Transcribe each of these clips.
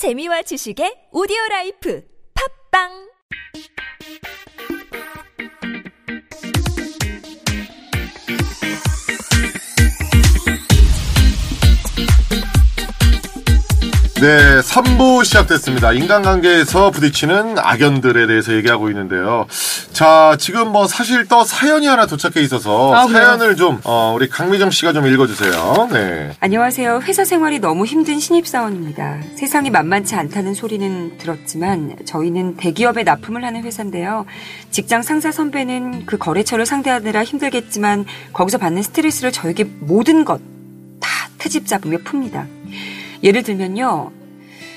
재미와 지식의 오디오 라이프. 팟빵 네, 3부 시작됐습니다. 인간관계에서 부딪히는 악연들에 대해서 얘기하고 있는데요. 자, 지금 뭐 사실 또 사연이 하나 도착해 있어서 아? 사연을 좀, 어, 우리 강미정 씨가 좀 읽어주세요. 네. 안녕하세요. 회사 생활이 너무 힘든 신입사원입니다. 세상이 만만치 않다는 소리는 들었지만 저희는 대기업에 납품을 하는 회사인데요. 직장 상사 선배는 그 거래처를 상대하느라 힘들겠지만 거기서 받는 스트레스를 저에게 모든 것 다 트집 잡으며 풉니다. 예를 들면요.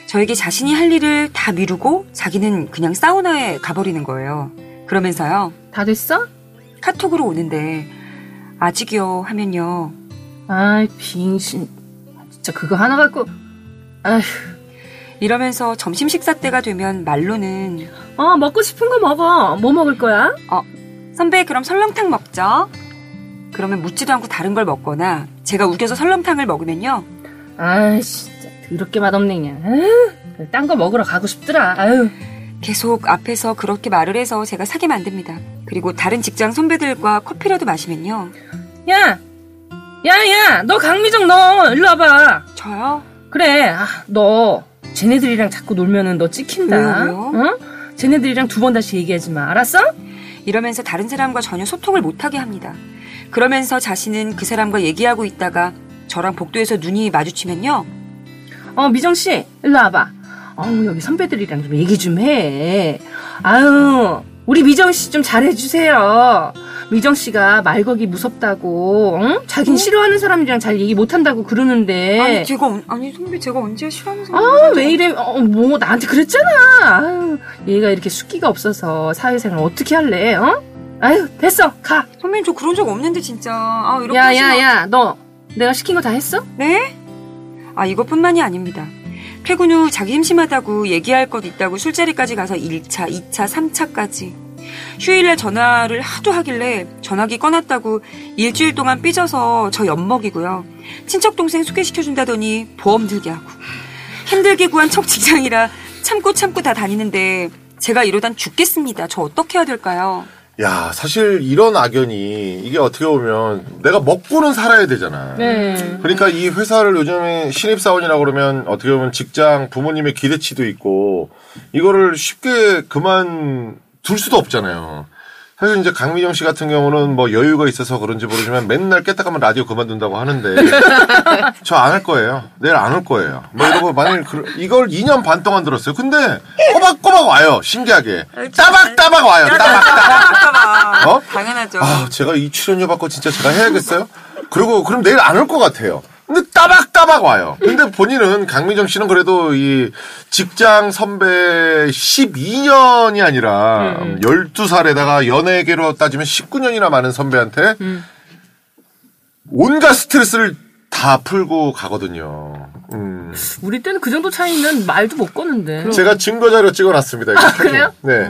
저에게 자신이 할 일을 다 미루고 자기는 그냥 사우나에 가버리는 거예요. 그러면서요. 다 됐어? 카톡으로 오는데 아직이요 하면요. 아이 빙신 진짜 그거 하나 갖고 아휴 이러면서 점심 식사 때가 되면 말로는 어 먹고 싶은 거 먹어 뭐 먹을 거야? 선배 그럼 설렁탕 먹죠. 그러면 묻지도 않고 다른 걸 먹거나 제가 우겨서 설렁탕을 먹으면요. 아이 진 짜 더럽게 맛없네 그냥 딴 거 먹으러 가고 싶더라 아유 계속 앞에서 그렇게 말을 해서 제가 사게 만듭니다. 그리고 다른 직장 선배들과 커피라도 마시면요. 야 야 야 너 강미정 너 일로 와봐 저요? 그래 아, 너 쟤네들이랑 자꾸 놀면은 너 찍힌다 왜요, 왜요? 어? 쟤네들이랑 두 번 다시 얘기하지 마 알았어? 이러면서 다른 사람과 전혀 소통을 못하게 합니다. 그러면서 자신은 그 사람과 얘기하고 있다가 저랑 복도에서 눈이 마주치면요. 어, 미정 씨, 일로 와봐. 어우, 여기 선배들이랑 좀 얘기 좀 해. 아유, 우리 미정 씨 좀 잘해주세요. 미정 씨가 말 걸기 무섭다고, 응? 자긴 싫어하는 사람이랑 잘 얘기 못한다고 그러는데. 아니 제가 언- 아니 선배 제가 언제 싫어하는 사람? 아, 왜 이래? 어, 뭐, 나한테 그랬잖아. 아유, 얘가 이렇게 숙기가 없어서 사회생활 어떻게 할래, 어? 아유, 됐어, 가. 선배님 저 그런 적 없는데 진짜. 아 이렇게 야, 하지 야, 마. 야, 너 내가 시킨 거 다 했어? 네? 아, 이것뿐만이 아닙니다. 퇴근 후 자기 심심하다고 얘기할 것 있다고 술자리까지 가서 1차, 2차, 3차까지. 휴일날 전화를 하도 하길래 전화기 꺼놨다고 일주일 동안 삐져서 저 엿먹이고요. 친척 동생 소개시켜준다더니 보험 들게 하고. 힘들게 구한 첫 직장이라 참고 참고 다 다니는데 제가 이러단 죽겠습니다. 저 어떻게 해야 될까요? 야, 사실 이런 악연이 이게 어떻게 보면 내가 먹고는 살아야 되잖아. 네. 그러니까 이 회사를 요즘에 신입사원이라고 그러면 어떻게 보면 직장 부모님의 기대치도 있고 이거를 쉽게 그만 둘 수도 없잖아요. 사실 이제 강민영 씨 같은 경우는 뭐 여유가 있어서 그런지 모르지만 맨날 깼다 가면 라디오 그만둔다고 하는데 저 안 할 거예요. 내일 안 올 거예요. 뭐 이러고 만약 그, 이걸 2년 반 동안 들었어요. 근데 꼬박꼬박 와요. 신기하게. 따박따박 와요. 따박따박. 어? 당연하죠. 아, 제가 이 출연료 받고 진짜 제가 해야겠어요? 그리고 그럼 내일 안 올 것 같아요. 근데 따박따박 와요. 근데 본인은 강민정 씨는 그래도 이 직장 선배 12년이 아니라 12살에다가 연예계로 따지면 19년이나 많은 선배한테 온갖 스트레스를 다 풀고 가거든요. 음. 우리 때는 그 정도 차이는 말도 못 거는데. 제가 증거 자료 찍어놨습니다. 이거 사진. 그래요? 네.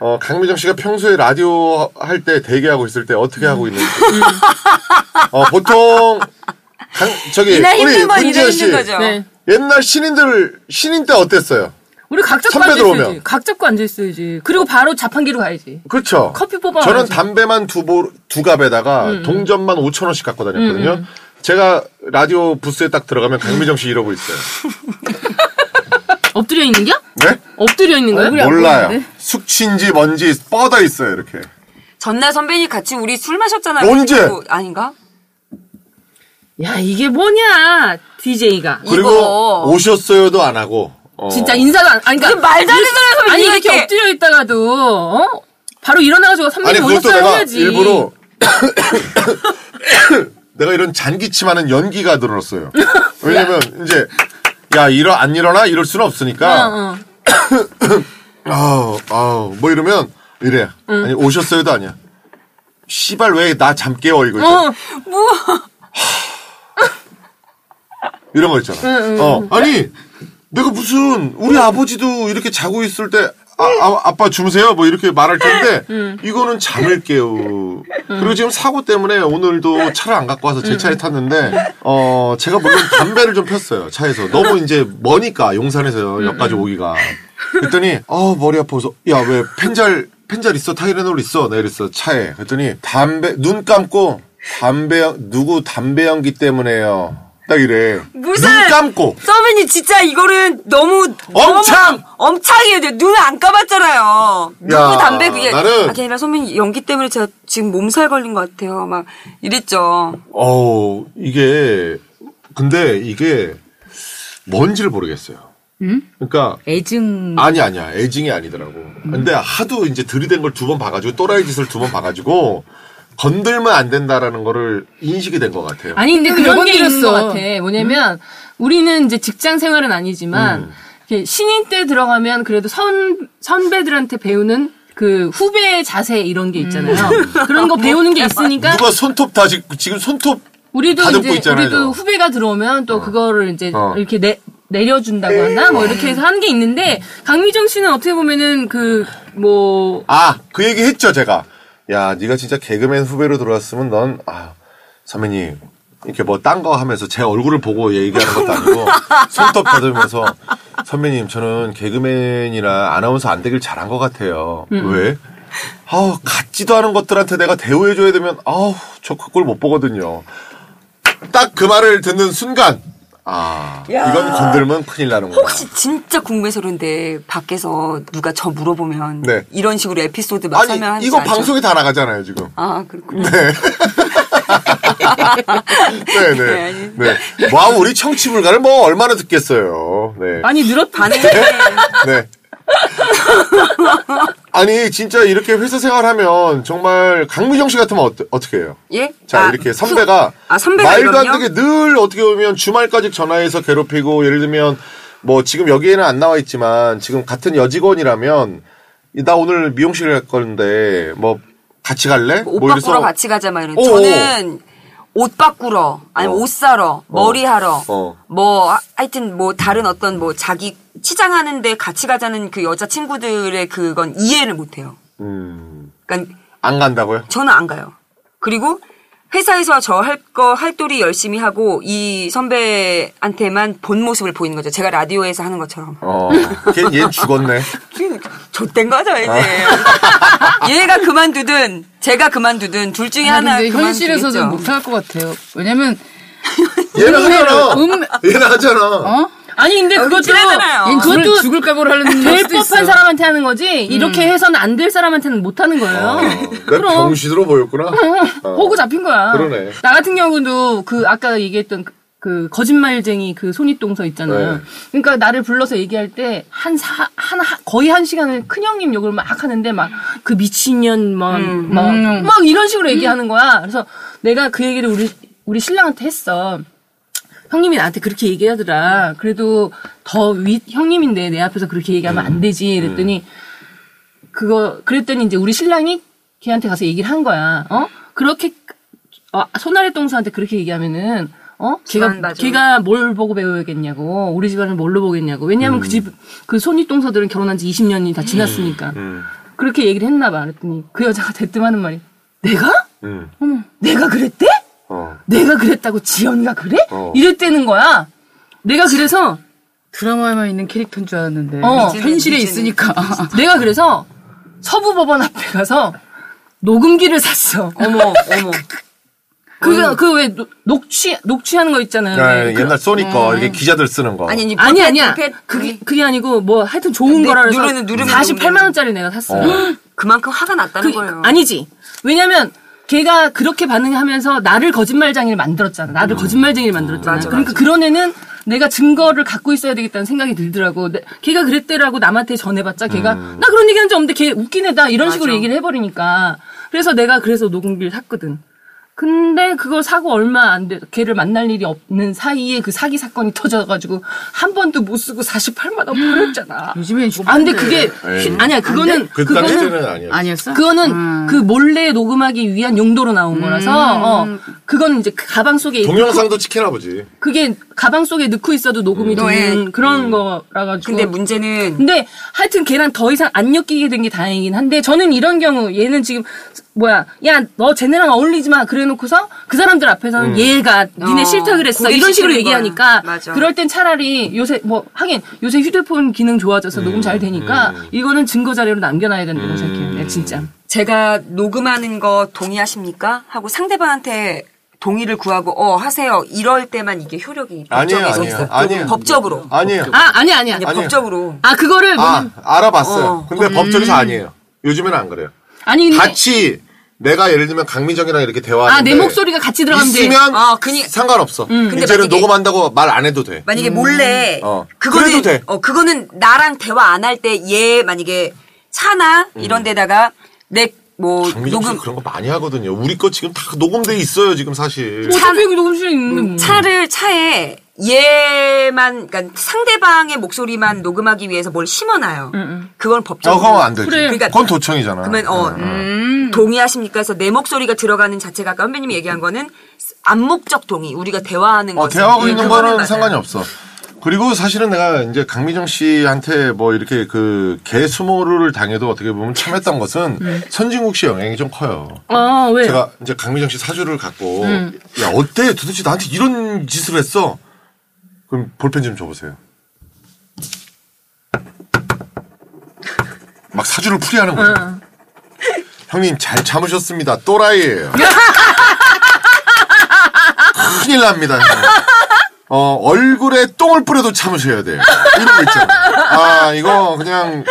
어, 강미정 씨가 평소에 라디오 할 때 대기하고 있을 때 어떻게 하고 있는지. 어, 보통 강, 저기 이날 우리 힘든 건 이날 씨 힘든 거죠. 네. 옛날 신인들 신인 때 어땠어요? 우리 각 잡고 선배들 앉아있어야지. 오면. 각 잡고 앉아있어야지. 그리고 바로 자판기로 가야지. 그렇죠. 커피 뽑아 저는 와야지. 담배만 두, 보, 두 갑에다가 동전만 5천 원씩 갖고 다녔거든요. 제가 라디오 부스에 딱 들어가면 강미정 씨 이러고 있어요. 엎드려 있는 겨? 네? 엎드려 있는 거야? 몰라요. 숙취인지 뭔지 뻗어 있어요, 이렇게. 전날 선배님 같이 우리 술 마셨잖아요. 언제? 아닌가? 야, 이게 뭐냐, DJ가. 그리고 이거. 오셨어요도 안 하고. 어. 진짜 인사도 안, 아니, 그러니까. 말도 안 되는 소리 아니, 이렇게 이렇게. 엎드려 있다가도, 어? 바로 일어나가지고 선배님 오셨어요 해야지. 일부러 내가 이런 잔기침하는 연기가 들었어요. 왜냐면 이제 야 일어 안 일어나 이럴 수는 없으니까 어, 어. 아우 아우 뭐 이러면 이래 아니 오셨어요도 아니야. 씨발 왜 나 잠 깨워 이거. 어, 이런 거 있잖아. 어. 아니 내가 무슨 우리 아버지도 이렇게 자고 있을 때 아, 빠 주무세요? 뭐 이렇게 말할 텐데 음. 이거는 잠을 깨우 그리고 지금 사고 때문에 오늘도 차를 안 갖고 와서 제 음. 차에 탔는데 어 제가 물론 담배를 좀 폈어요 차에서. 너무 이제 머니까 용산에서 음. 오기가. 그랬더니 어 머리 아파서 야 왜 펜잘 펜잘 있어? 타이레놀 있어? 나 이랬어 차에. 그랬더니 담배 눈 감고 담배 연- 누구 담배 연기 때문에요 딱 이래 무슨- 눈 감고 서빈이 진짜 이거는 너무 엄청! 엄청이에요. 눈을 안 감았잖아요. 누구 야, 담배 그게 나는- 아, 걔 아니라 선배님 연기 때문에 제가 지금 몸살 걸린 것 같아요. 막 이랬죠. 어 이게 근데 이게 뭔지를 모르겠어요. 그러니까 애증 아니 아니야 애증이 아니더라고. 근데 하도 이제 들이댄 걸 두 번 봐가지고 또라이 짓을 두 번 봐가지고 건들면 안 된다라는 거를 인식이 된 것 같아요. 아니 근데 그런 게 있는. 것 같아. 뭐냐면 우리는 이제 직장 생활은 아니지만 음. 신인 때 들어가면 그래도 선 선배들한테 배우는 그 후배 자세 이런 게 있잖아요. 그런 거 배우는 게 있으니까 누가 손톱 다 지- 지금 손톱 우리도 다듬고 이제 있잖아요, 우리도 저거. 후배가 들어오면 또 그거를 이제 어. 이렇게 내 내려준다고 하나 뭐 이렇게 해서 하는 게 있는데 강미정 씨는 어떻게 보면은 그 뭐 아 그 얘기 했죠 제가. 야 네가 진짜 개그맨 후배로 들어왔으면 넌 아 선배님 이렇게 뭐 딴 거 하면서 제 얼굴을 보고 얘기하는 것도 아니고 손톱 다듬으면서 선배님 저는 개그맨이나 아나운서 안 되길 잘한 것 같아요. 왜? 아우 같지도 않은 것들한테 내가 대우해줘야 되면 아우 저 그걸 못 보거든요. 딱 그 말을 듣는 순간 아 이건 건들면 큰일 나는구나. 혹시 진짜 궁금해서 그런데 밖에서 누가 저 물어보면 네. 이런 식으로 에피소드 막 아니 설명하는지 이거? 방송에 다 나가잖아요 지금. 아 그렇군요. 네 네. 네. 뭐, 우리 청취 불가를 뭐 얼마나 듣겠어요. 네. 많이 늘었 반응이 네. 아니, 진짜 이렇게 회사 생활하면 정말 강미정 씨 같으면 어떠, 어떻게 해요? 예? 자, 아, 이렇게 선배가, 후- 아, 선배가 말도 안? 되게 늘 어떻게 보면 주말까지 전화해서 괴롭히고 예를 들면 뭐 지금 여기에는 안 나와 있지만 지금 같은 여직원이라면 나 오늘 미용실 갈 건데 뭐 같이 갈래? 옷뭐 바꾸러 이래서 같이 가자 막 이런. 오, 저는 옷 바꾸러 아니면 어. 옷 사러 머리 하러 어. 뭐 하- 하여튼 뭐 다른 어떤 뭐 자기 치장하는데 같이 가자는 그 여자 친구들의 그건 이해를 못해요. 음, 그러니까 안 간다고요? 저는 안 가요. 그리고 회사에서 저 할 거 할도리 열심히 하고 이 선배한테만 본 모습을 보이는 거죠. 제가 라디오에서 하는 것처럼. 어, 걔는 얘는 죽었네. 좆된 거죠 이제. 아. 얘가 그만두든 제가 그만두든 둘 중에 하나 근데. 현실에서는 못할 것 같아요. 왜냐면 얘는 하잖아. 음, 얘는 하잖아. 어? 아니 근데 그것도 그것도 죽을 각오를 하려는 될. 법한 사람한테 하는 거지 이렇게 해서는 안 될 사람한테는 못 하는 거예요. 어, 내 병신으로 보였구나. 어. 호구 잡힌 거야. 그러네. 나 같은 경우도 그 아까 얘기했던 그- 그 거짓말쟁이 그 손윗동서 있잖아요. 네. 그러니까 나를 불러서 얘기할 때 한 사, 한, 하- 거의 한 시간을 큰형님 욕을 막 하는데 막 그 미친년 막, 막, 음. 막 이런 식으로 얘기하는 거야. 그래서 내가 그 얘기를 우리, 우리 신랑한테 했어. 형님이 나한테 그렇게 얘기하더라. 그래도 더윗 형님인데 내 앞에서 그렇게 얘기하면 안 되지. 이랬더니 그거 그랬더니 이제 우리 신랑이 걔한테 가서 얘기를 한 거야. 어? 그렇게 어, 손아래 동서한테 그렇게 얘기하면은 어? 걔가. 걔가 뭘 보고 배우겠냐고. 우리 집안을 뭘로 보겠냐고. 왜냐면 그집 그 손윗 동서들은 결혼한 지 20년이 다 지났으니까. 음, 그렇게 얘기를 했나 봐. 그랬더니 그 여자가 대뜸 하는 말이 내가? 음, 어머, 내가 그랬대? 어. 내가 그랬다고 지연이가 그래? 어. 이랬다는 거야. 내가 그래서 드라마에만 있는 캐릭터인 줄 알았는데 어, 현실에 미치네. 있으니까 내가 그래서 서부 법원 앞에 가서 녹음기를 샀어. 어머 어머. 그거 그왜 녹취 녹취하는 거 있잖아요. 아, 왜 그- 옛날 소니 거, 이게 기자들 쓰는 거. 아니, 아니, 아니야. 볼펜, 그게 그게 아니고 뭐 하여튼 좋은 네, 거라 그래서 누르는- 누르면 48만 원짜리 내가 샀어. 어. 그만큼 화가 났다는 그, 거예요. 아니지. 왜냐면 걔가 그렇게 반응하면서 나를 거짓말쟁이를 만들었잖아. 나를 거짓말쟁이를 만들었잖아. 맞아, 그러니까 그런 애는 내가 증거를 갖고 있어야 되겠다는 생각이 들더라고. 내- 걔가 그랬대라고 남한테 전해봤자 걔가 나 그런 얘기 한 적 없는데 걔 웃긴 애다 이런 식으로 맞아. 얘기를 해버리니까. 그래서 내가 그래서 녹음기를 샀거든. 근데 그걸 사고 얼마 안 돼, 걔를 만날 일이 없는 사이에 그 사기 사건이 터져가지고 한 번도 못 쓰고 48만 원 벌었잖아. 요즘엔 아 근데 그게 에이. 아니야 그거는 그 그거는 아니었어. 아니었어? 그거는 음. 그 몰래 녹음하기 위한 용도로 나온 거라서 어 그거는 이제 그 가방 속에 동영상도 찍히나 보지. 그게 가방 속에 넣고 있어도 녹음이 음. 되는 네. 그런 거라 가지고. 근데 문제는 근데 하여튼 걔랑 더 이상 안 엮이게 된 게 다행이긴 한데 저는 이런 경우 얘는 지금 뭐야 야 너 쟤네랑 어울리지 마 그래 놓고서 그 사람들 앞에서는 얘가 니네 어, 싫다 그랬어 이런 식으로. 얘기하니까 맞아. 그럴 땐 차라리 요새 뭐 하긴 요새 휴대폰 기능 좋아져서 녹음 잘 되니까 이거는 증거 자료로 남겨놔야 된다고 생각해요 네, 진짜 제가 녹음하는 거 동의하십니까? 하고 상대방한테 동의를 구하고 어 하세요. 이럴 때만 이게 효력이 법정에서 아니에요. 있어요. 아니에요. 법적으로. 아니에요. 아 아니 아니, 아니에요. 법적으로. 아 그거를 아, 알아봤어요. 어. 근데 법정에서 아니에요. 요즘에는 안 그래요. 아니 근데 같이 내가 예를 들면 강민정이랑 이렇게 대화하는데 아 내 목소리가 같이 들어가면 돼 있으면 아, 그니- 상관없어. 근데 이제는 만약에- 녹음한다고 말 안 해도 돼. 만약에 몰래 어. 그거는 그래도 돼. 어 그거는 나랑 대화 안 할 때 얘 만약에 차나 이런 데다가 내 뭐 녹음 그런 거 많이 하거든요. 우리 거 지금 다 녹음돼 있어요. 지금 사실. 어차피 여기 녹음실에 있는데 뭐. 차를 차에 얘만 그러니까 상대방의 목소리만 녹음하기 위해서 뭘 심어놔요. 그건 어, 법적으로. 그건 안 되지. 그래. 그러니까 그건 도청이잖아. 그러면 어 응. 동의하십니까? 해서 내 목소리가 들어가는 자체가 아까 선배님이 얘기한 거는 암묵적 동의. 우리가 대화하는 어, 것은. 대화하고 예, 있는 거는. 상관이 없어. 그리고 사실은 내가 이제 강미정 씨한테 뭐 이렇게 그 개수모를 당해도 어떻게 보면 참했던 것은 선진국 씨 영향이 좀 커요. 아 왜? 제가 이제 강미정 씨 사주를 갖고 야 어때 도대체 나한테 이런 짓을 했어? 그럼 볼펜 좀 줘보세요. 막 사주를 풀이하는 거죠. 형님 잘 참으셨습니다. 또라이예요. 큰일 납니다. 어, 얼굴에 똥을 뿌려도 참으셔야 돼요. 이런 거 있잖아요. 아, 이거 그냥,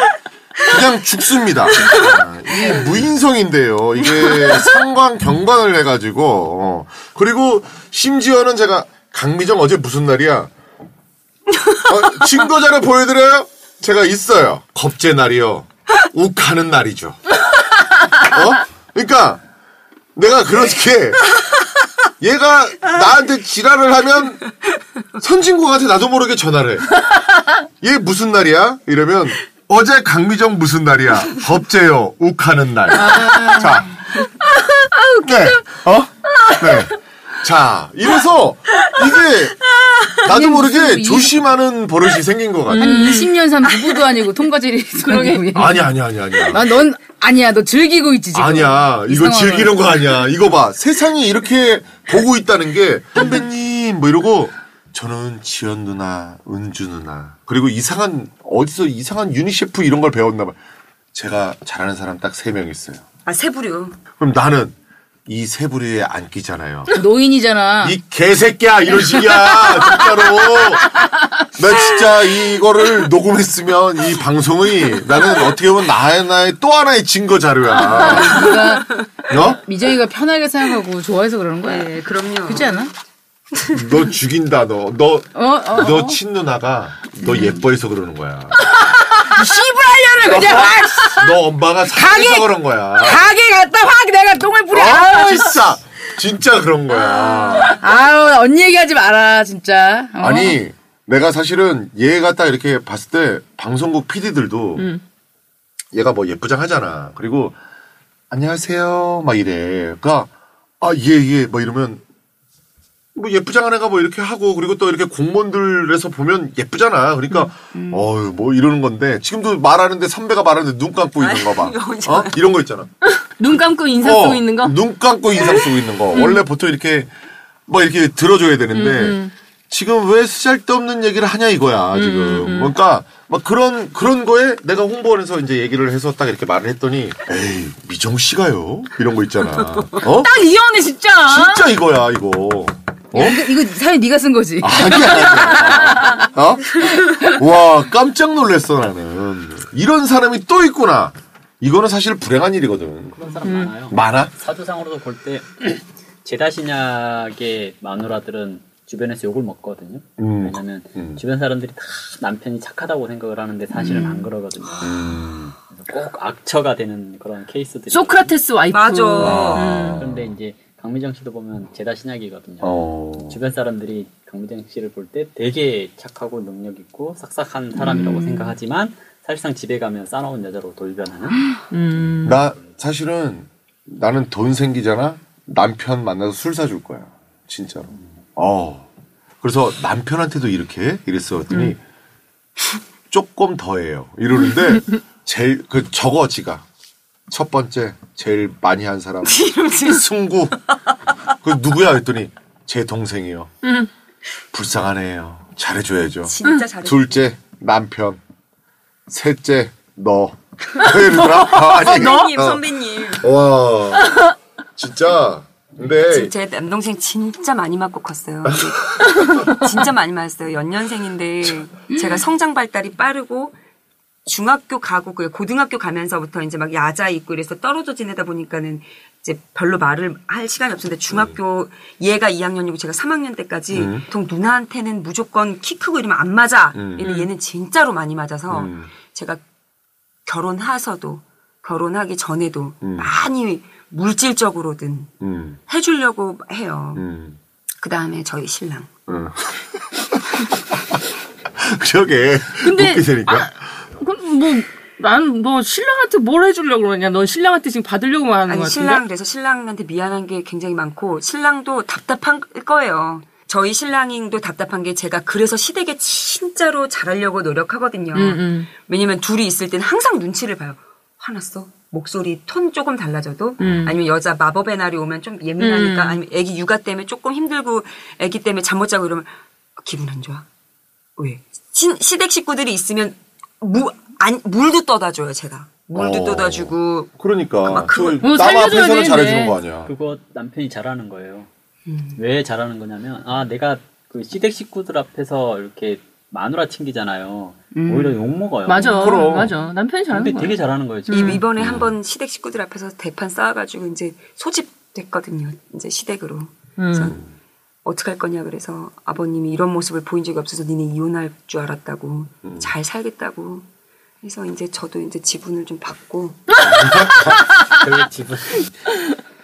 그냥 죽습니다. 아, 이게 무인성인데요. 이게 상관 경관을 해가지고, 어. 그리고 심지어는 제가, 강미정 어제 무슨 날이야? 어, 증거 자료 보여드려요? 제가 있어요. 겁제 날이요. 욱하는 날이죠. 어? 그러니까, 내가 그렇게, 얘가 나한테 지랄을 하면 선진국한테 나도 모르게 전화를 해. 얘 무슨 날이야? 이러면 어제 강미정 무슨 날이야? 법제요. 욱하는 날. 자. 네. 어? 네. 자, 이래서 이게 나도 모르게 조심하는 버릇이 생긴 것 같아. 한 20년 산 부부도 아니고 통과질이 그러게. 아니, 아니, 아니, 아니야. 아, 넌 아니야. 너 즐기고 있지 지금. 아니야. 이 이거 상황을. 즐기는 거 아니야. 이거 봐. 세상이 이렇게 보고 있다는 게 선배님 뭐 이러고 저는 지연 누나, 은주 누나 그리고 이상한 어디서 이상한 유니셰프 이런 걸 배웠나 봐. 제가 잘하는 사람 딱 세 명 있어요. 아 세 부류. 그럼 나는 이세 부류에 안 끼잖아요. 노인이잖아. 이 개새끼야 이런 식이야 진짜로 나 진짜 이거를 녹음했으면 이 방송이 나는 어떻게 보면 나의 나의 또 하나의 증거 자료야 어? 미정이가 편하게 생각하고 좋아해서 그러는 거야. 네, 그럼요. 그렇지 않아? 너 죽인다 너 너너 어, 어. 어. 친누나가 너 예뻐해서 그러는 거야 씨부 그냥 확 너 엄마가 사랑해서 그런 거야 가게 갔다 확 내가 똥을 뿌려. 아 아우, 진짜 진짜 그런 거야 아우 언니 얘기하지 마라 진짜. 어? 아니 내가 사실은 얘가 딱 이렇게 봤을 때 방송국 PD들도 음. 얘가 뭐 예쁘장 하잖아. 그리고 안녕하세요 막 이래. 그러니까 아예예 뭐 이러면 뭐 예쁘장한 애가 뭐 이렇게 하고 그리고 또 이렇게 공무원들에서 보면 예쁘잖아. 그러니까 음, 어유 뭐 이러는 건데 지금도 말하는데 선배가 말하는데 눈 감고 있는 거 봐. 어? 이런 거 있잖아. 눈 감고 인사 어, 쓰고 있는 거? 눈 감고 인상 쓰고 있는 거. 음. 원래 보통 이렇게 뭐 이렇게 들어줘야 되는데 지금 왜 쓰잘데없는 얘기를 하냐 이거야 음, 지금. 그러니까 막 그런 그런 거에 내가 홍보원에서 이제 얘기를 해서 딱 이렇게 말을 했더니 에이 미정 씨가요 이런 거 있잖아. 어? 딱 이혼해 진짜. 진짜 이거야 이거. 어? 이거, 이거 사연 네가 쓴 거지. 아니야, 아니야. 어? 와, 깜짝 놀랐어, 나는. 이런 사람이 또 있구나. 이거는 사실 불행한 일이거든. 그런 사람 많아요. 많아? 사주상으로도 볼 때 제다신약의 마누라들은 주변에서 욕을 먹거든요. 음. 왜냐면 음. 주변 사람들이 다 남편이 착하다고 생각을 하는데 사실은 안 그러거든요. 음. 꼭 악처가 되는 그런 케이스들이. 소크라테스 와이프. 맞아. 아. 그런데 이제 강미정 씨도 보면 제다 신약이거든요. 어. 주변 사람들이 강미정 씨를 볼 때 되게 착하고 능력 있고 싹싹한 사람이라고 생각하지만 사실상 집에 가면 싸나운 여자로 돌변하는 음. 나, 사실은, 나는 돈 생기잖아? 남편 만나서 술 사줄 거야. 진짜로. 어. 그래서 남편한테도 이렇게 이랬어. 그랬더니 조금 더해요. 이러는데 제일 그 적어 지가 첫 번째 제일 많이 한 사람 승구 그 누구야 했더니 제 동생이요. 불쌍하네요. 잘해줘야죠. 진짜 잘해. 둘째 남편, 셋째 너. 이러더라. 아, 아니, 선배님, 어. 선배님. 와 진짜 근데 제 남동생 진짜 많이 맞고 컸어요. 진짜 많이 맞았어요. 연년생인데 제가 성장 발달이 빠르고 중학교 가고 그 고등학교 가면서부터 이제 막 야자 있고 이래서 떨어져 지내다 보니까는 이제 별로 말을 할 시간이 없었는데 중학교 얘가 2학년이고 제가 3학년 때까지 음. 보통 누나한테는 무조건 키 크고 이러면 안 맞아. 음. 근데 얘는 진짜로 많이 맞아서 음. 제가 결혼해서도 결혼하기 전에도 음. 많이 물질적으로든 음, 해주려고 해요. 음, 그 다음에 저희 신랑. 음. 그러게 근데- 웃게 되니까 그럼 뭐, 난 뭐 신랑한테 뭘 해주려고 그러냐? 넌 신랑한테 지금 받으려고만 하는 아니 거 같은데? 신랑 그래서 신랑한테 미안한 게 굉장히 많고 신랑도 답답한 거예요. 저희 신랑도 답답한 게 제가 그래서 시댁에 진짜로 잘하려고 노력하거든요. 음, 음. 왜냐면 둘이 있을 때는 항상 눈치를 봐요. 화났어? 목소리 톤 조금 달라져도 음. 아니면 여자 마법의 날이 오면 좀 예민하니까 음. 아니면 애기 육아 때문에 조금 힘들고 애기 때문에 잠 못 자고 이러면 기분 안 좋아? 왜? 신- 시댁 식구들이 있으면 무, 안, 물도 떠다 줘요, 제가. 물도 어. 떠다 주고 그러니까 막 그걸- 그 어, 남 살려줘야 앞에서는 되는데. 잘해주는 거 아니야 그거 남편이 잘하는 거예요. 음. 왜 잘하는 거냐면 아 내가 그 시댁 식구들 앞에서 이렇게 마누라 챙기잖아요. 오히려 욕 먹어요. 맞아. 그럼. 맞아. 남편이 잘하는 근데 거야. 되게 잘하는 거예요. 이, 지금. 이번에 한번 시댁 식구들 앞에서 대판 쌓아가지고 이제 소집됐거든요. 이제 시댁으로. 그래서 음. 어떡할 거냐 그래서 아버님이 이런 모습을 보인 적이 없어서 니네 이혼할 줄 알았다고 잘 살겠다고 해서 이제 저도 이제 지분을 좀 받고 그 집은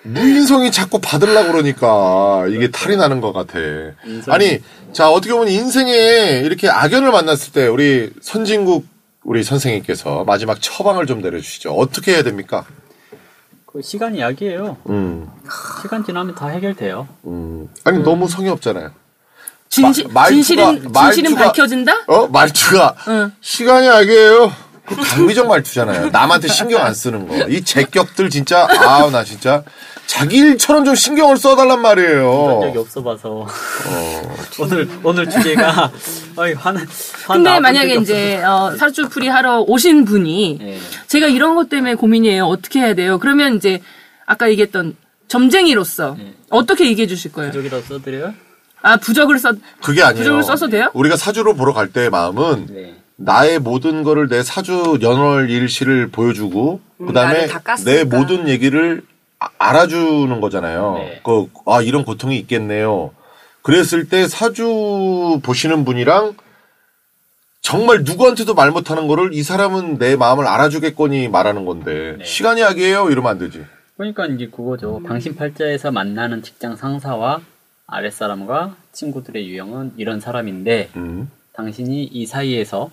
무인성이 자꾸 받으려고 그러니까 이게 탈이 나는 것 같아. 인성이- 아니, 자, 어떻게 보면 인생에 이렇게 악연을 만났을 때 우리 선진국 우리 선생님께서 마지막 처방을 좀 내려주시죠. 어떻게 해야 됩니까? 그 시간이 약이에요. 음, 시간 지나면 다 해결돼요. 음. 아니, 너무 성의 없잖아요. 진실, 마- 말투가- 진실은, 진실은 말투가- 밝혀진다? 어? 말투가. 응. 시간이 악이에요. 그 강미정 말투잖아요. 남한테 신경 안 쓰는 거. 이 제격들 진짜, 아우, 나 진짜. 자기 일처럼 좀 신경을 써달란 본 적이 말이에요. 없어봐서 오늘 오늘 주제가 아이 화는 화 근데 만약에 이제, 어, 살주풀이 하러 오신 분이. 예. 제가 이런 것 때문에 고민이에요. 어떻게 해야 돼요? 그러면 이제, 아까 얘기했던 점쟁이로서, 네. 어떻게 얘기해 주실 거예요? 부적이라도 써드려요? 아, 부적을 써, 그게 아니에요. 부적을 써서 돼요? 우리가 사주로 보러 갈 때의 마음은 네. 나의 모든 거를 내 사주 연월 일시를 보여주고 음, 그다음에. 내 모든 얘기를 아- 알아주는 거잖아요. 네. 그, 아, 이런 고통이 있겠네요. 그랬을 때 사주 보시는 분이랑 정말 누구한테도 말 못하는 거를 이 사람은 내 마음을 알아주겠거니 말하는 건데 네. 시간이 약이에요 이러면 안 되지. 그러니까 이제 그거죠. 음. 당신 팔자에서 만나는 직장 상사와 아랫사람과 친구들의 유형은 이런 사람인데 음. 당신이 이 사이에서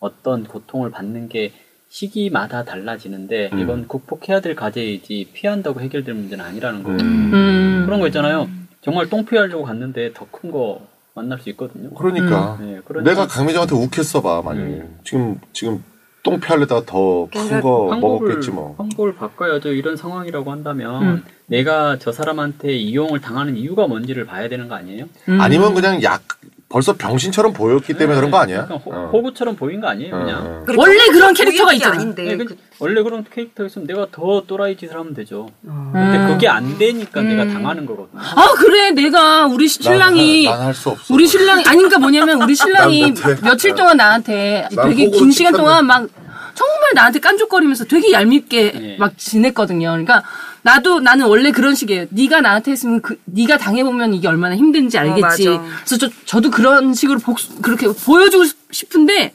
어떤 고통을 받는 게 시기마다 달라지는데 음. 이건 극복해야 될 과제이지 피한다고 해결될 문제는 아니라는 거예요. 음. 음. 그런 거 있잖아요. 정말 똥 피하려고 갔는데 더 큰 거 만날 수 있거든요. 그러니까 네, 그러니까 내가 강미정한테 욱했어봐 만약에 음. 지금 지금 똥 피하려다가 더 큰 거 먹었겠지 뭐. 방법을 바꿔야죠. 이런 상황이라고 한다면 음. 내가 저 사람한테 이용을 당하는 이유가 뭔지를 봐야 되는 거 아니에요? 음. 아니면 그냥 약 벌써 병신처럼 보였기 때문에 그런 거 아니야? 약간 호, 어. 호구처럼 보인 거 아니에요, 어, 그냥. 어. 그리고 원래 그렇게 그런 캐릭터가 있잖아. 아닌데 네, 그- 그- 원래 그런 캐릭터 있으면 내가 더 또라이 짓을 하면 되죠. 어. 근데 음. 그게 안 되니까 내가 당하는 거거든요. 아, 그래. 내가 우리 신랑이, 난 할 수 없어. 우리 신랑이, 아니, 그러니까 뭐냐면, 우리 신랑이 난 못해. 며칠 동안 나한테 난 되게 호구로 긴 시간. 동안 막, 정말 나한테 깐족거리면서 되게 얄밉게 네. 막 지냈거든요. 그러니까, 나도, 나는 원래 그런 식이에요. 네가 나한테 했으면 그, 네가 당해 보면 이게 얼마나 힘든지 알겠지. 맞아. 그래서 저, 저도 그런 식으로 복수, 그렇게 보여주고 싶은데,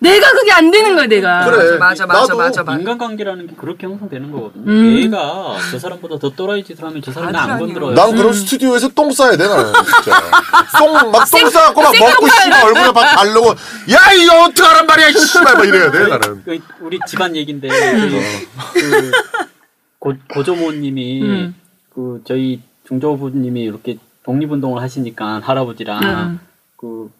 내가 그게 안 되는 거야, 내가. 그래. 맞아 맞아 맞아 맞아. 인간관계라는 게 그렇게 형성되는 거거든요. 음. 얘가 저 사람보다 더 또라이 짓을 하면 저 사람이 나 안. 건드려요. 난 그럼 스튜디오에서 똥 싸야 돼 나는 진짜. 똥막똥 싸갖고 막 먹고 씨발 얼굴에 막 바르고 야 이거 어떡하란 말이야 씨발 막 이래야 돼 나는. 그 우리 집안 얘긴데 그, 그 고, 고조모님이 음. 그 저희 중조부님이 이렇게 독립운동을 하시니까 할아버지랑 음. 그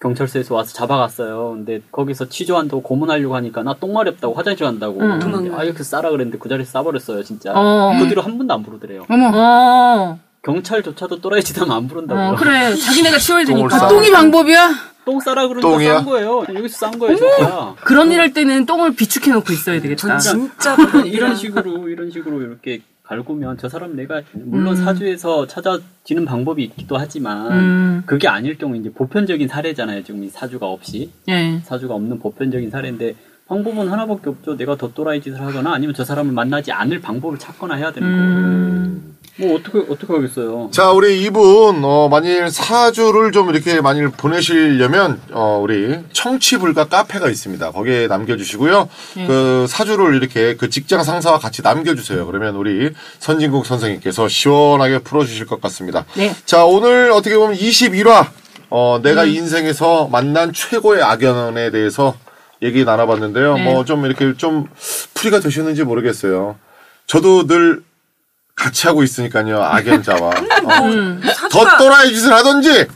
경찰서에서 와서 잡아갔어요. 근데 거기서 취조한다고 고문하려고 하니까 나 똥 마렵다고 화장실 간다고. 음. 근데 아 이렇게 싸라 그랬는데 그 자리에서 싸버렸어요 진짜. 어. 그 뒤로 한 번도 안 부르더래요. 어머. 어, 경찰조차도 또라이 짓하면 안 부른다고. 어, 그래. 자기네가 치워야 되니까. 싸. 똥이 방법이야? 똥 싸라 그러니까 똥이야? 싼 거예요. 여기서 싼 거예요 진짜. 그런 일 할 때는 똥을 비축해 놓고 있어야 되겠다. 진짜 이런, 이런 식으로 이런 식으로 이렇게 갈구면 저 사람 내가 물론 사주에서 찾아지는 방법이 있기도 하지만 음. 그게 아닐 경우 이제 보편적인 사례잖아요. 지금 이 사주가 없이 예. 사주가 없는 보편적인 사례인데 방법은 하나밖에 없죠. 내가 더 또라이 짓을 하거나 아니면 저 사람을 만나지 않을 방법을 찾거나 해야 되는 거예요. 뭐 어떻게 어떻게 하겠어요? 자, 우리 이분, 어, 만일 사주를 좀 이렇게 만일 보내시려면, 어, 우리 청취불가 카페가 있습니다. 거기에 남겨주시고요. 그 사주를 이렇게 그 직장 상사와 같이 남겨주세요. 그러면 우리 선진국 선생님께서 시원하게 풀어주실 것 같습니다. 네. 자, 오늘 어떻게 보면 21화, 어, 내가 인생에서 만난 최고의 악연에 대해서 얘기 나눠봤는데요. 네. 뭐좀 이렇게 좀 풀이가 되셨는지 모르겠어요. 저도 늘 같이 하고 있으니까요. 악연자와. 어. 더 사주가 또라이 짓을 하든지,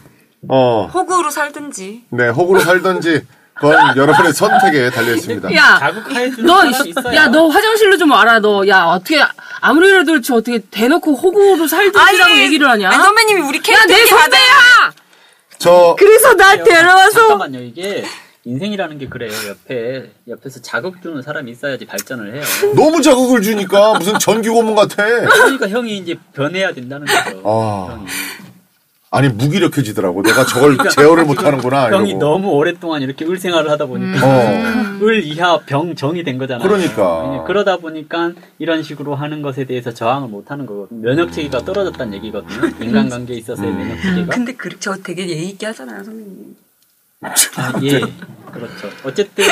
어, 호구로 살든지. 네, 혹으로 살든지, 그건 여러분의 선택에 달려있습니다. 야, 너. 야, 너 화장실로 좀 와라, 너. 야, 어떻게, 아무리라도 그렇지, 어떻게 대놓고 호구로 살든지라고 얘기를 하냐? 아니, 선배님이 우리 야, 캐릭터 내 이렇게 받아- 선배야! 저, 그래서 날 데려와서. 잠깐만요. 이게 인생이라는 게 그래요. 옆에 옆에서 자극 주는 사람이 있어야지 발전을 해요. 너무 자극을 주니까 무슨 전기 고문 같아. 그러니까 형이 이제 변해야 된다는 거죠. 아. 형이. 아니, 무기력해지더라고. 내가 저걸 제어를 못하는구나. 형이 이러고. 너무 오랫동안 이렇게 을 생활을 하다 보니까 어. 을 이하 병 정이 된 거잖아요. 그러니까. 예, 그러다 보니까 이런 식으로 하는 것에 대해서 저항을 못 하는 거거든요. 면역 체계가 떨어졌다는 얘기거든요. 인간관계에 있어서의 음. 면역 체계가. 근데 그, 저 되게 예의 있게 하잖아요, 선배님. 아, 예. 그렇죠. 어쨌든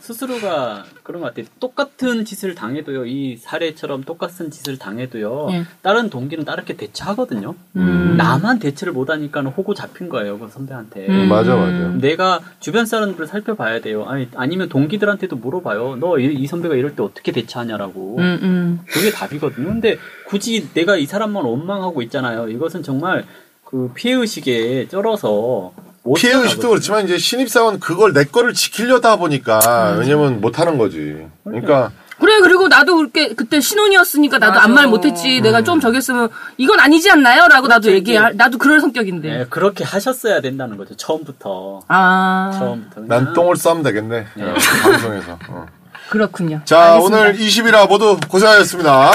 스스로가 그런 것 같아요. 똑같은 짓을 당해도요. 이 사례처럼 똑같은 짓을 당해도요. 예. 다른 동기는 다르게 대처하거든요. 음. 나만 대처를 못하니까 호구 잡힌 거예요. 그 선배한테. 음. 맞아, 맞아. 내가 주변 사람들을 살펴봐야 돼요. 아니, 아니면 동기들한테도 물어봐요. 너 이 선배가 이럴 때 어떻게 대처하냐라고. 음, 음. 그게 답이거든요. 근데 굳이 내가 이 사람만 원망하고 있잖아요. 이것은 정말 그 피해 의식에 쩔어서 못 피해 의식도 살아가거든요. 그렇지만 이제 신입 사원 그걸 내 거를 지키려다 보니까 왜냐면 못 하는 거지. 그러니까 그래, 그리고 나도 그렇게, 그때 신혼이었으니까 나도 맞아. 아무 말 못했지. 내가 좀 저기 했으면, 이건 아니지 않나요? 라고 나도 얘기해. 나도 그럴 성격인데. 네, 그렇게 하셨어야 된다는 거죠. 처음부터. 아, 처음부터. 난 그냥 똥을 싸면 되겠네. 어, 방송에서. 어. 그렇군요. 자, 알겠습니다. 오늘 20일화 모두 고생하셨습니다.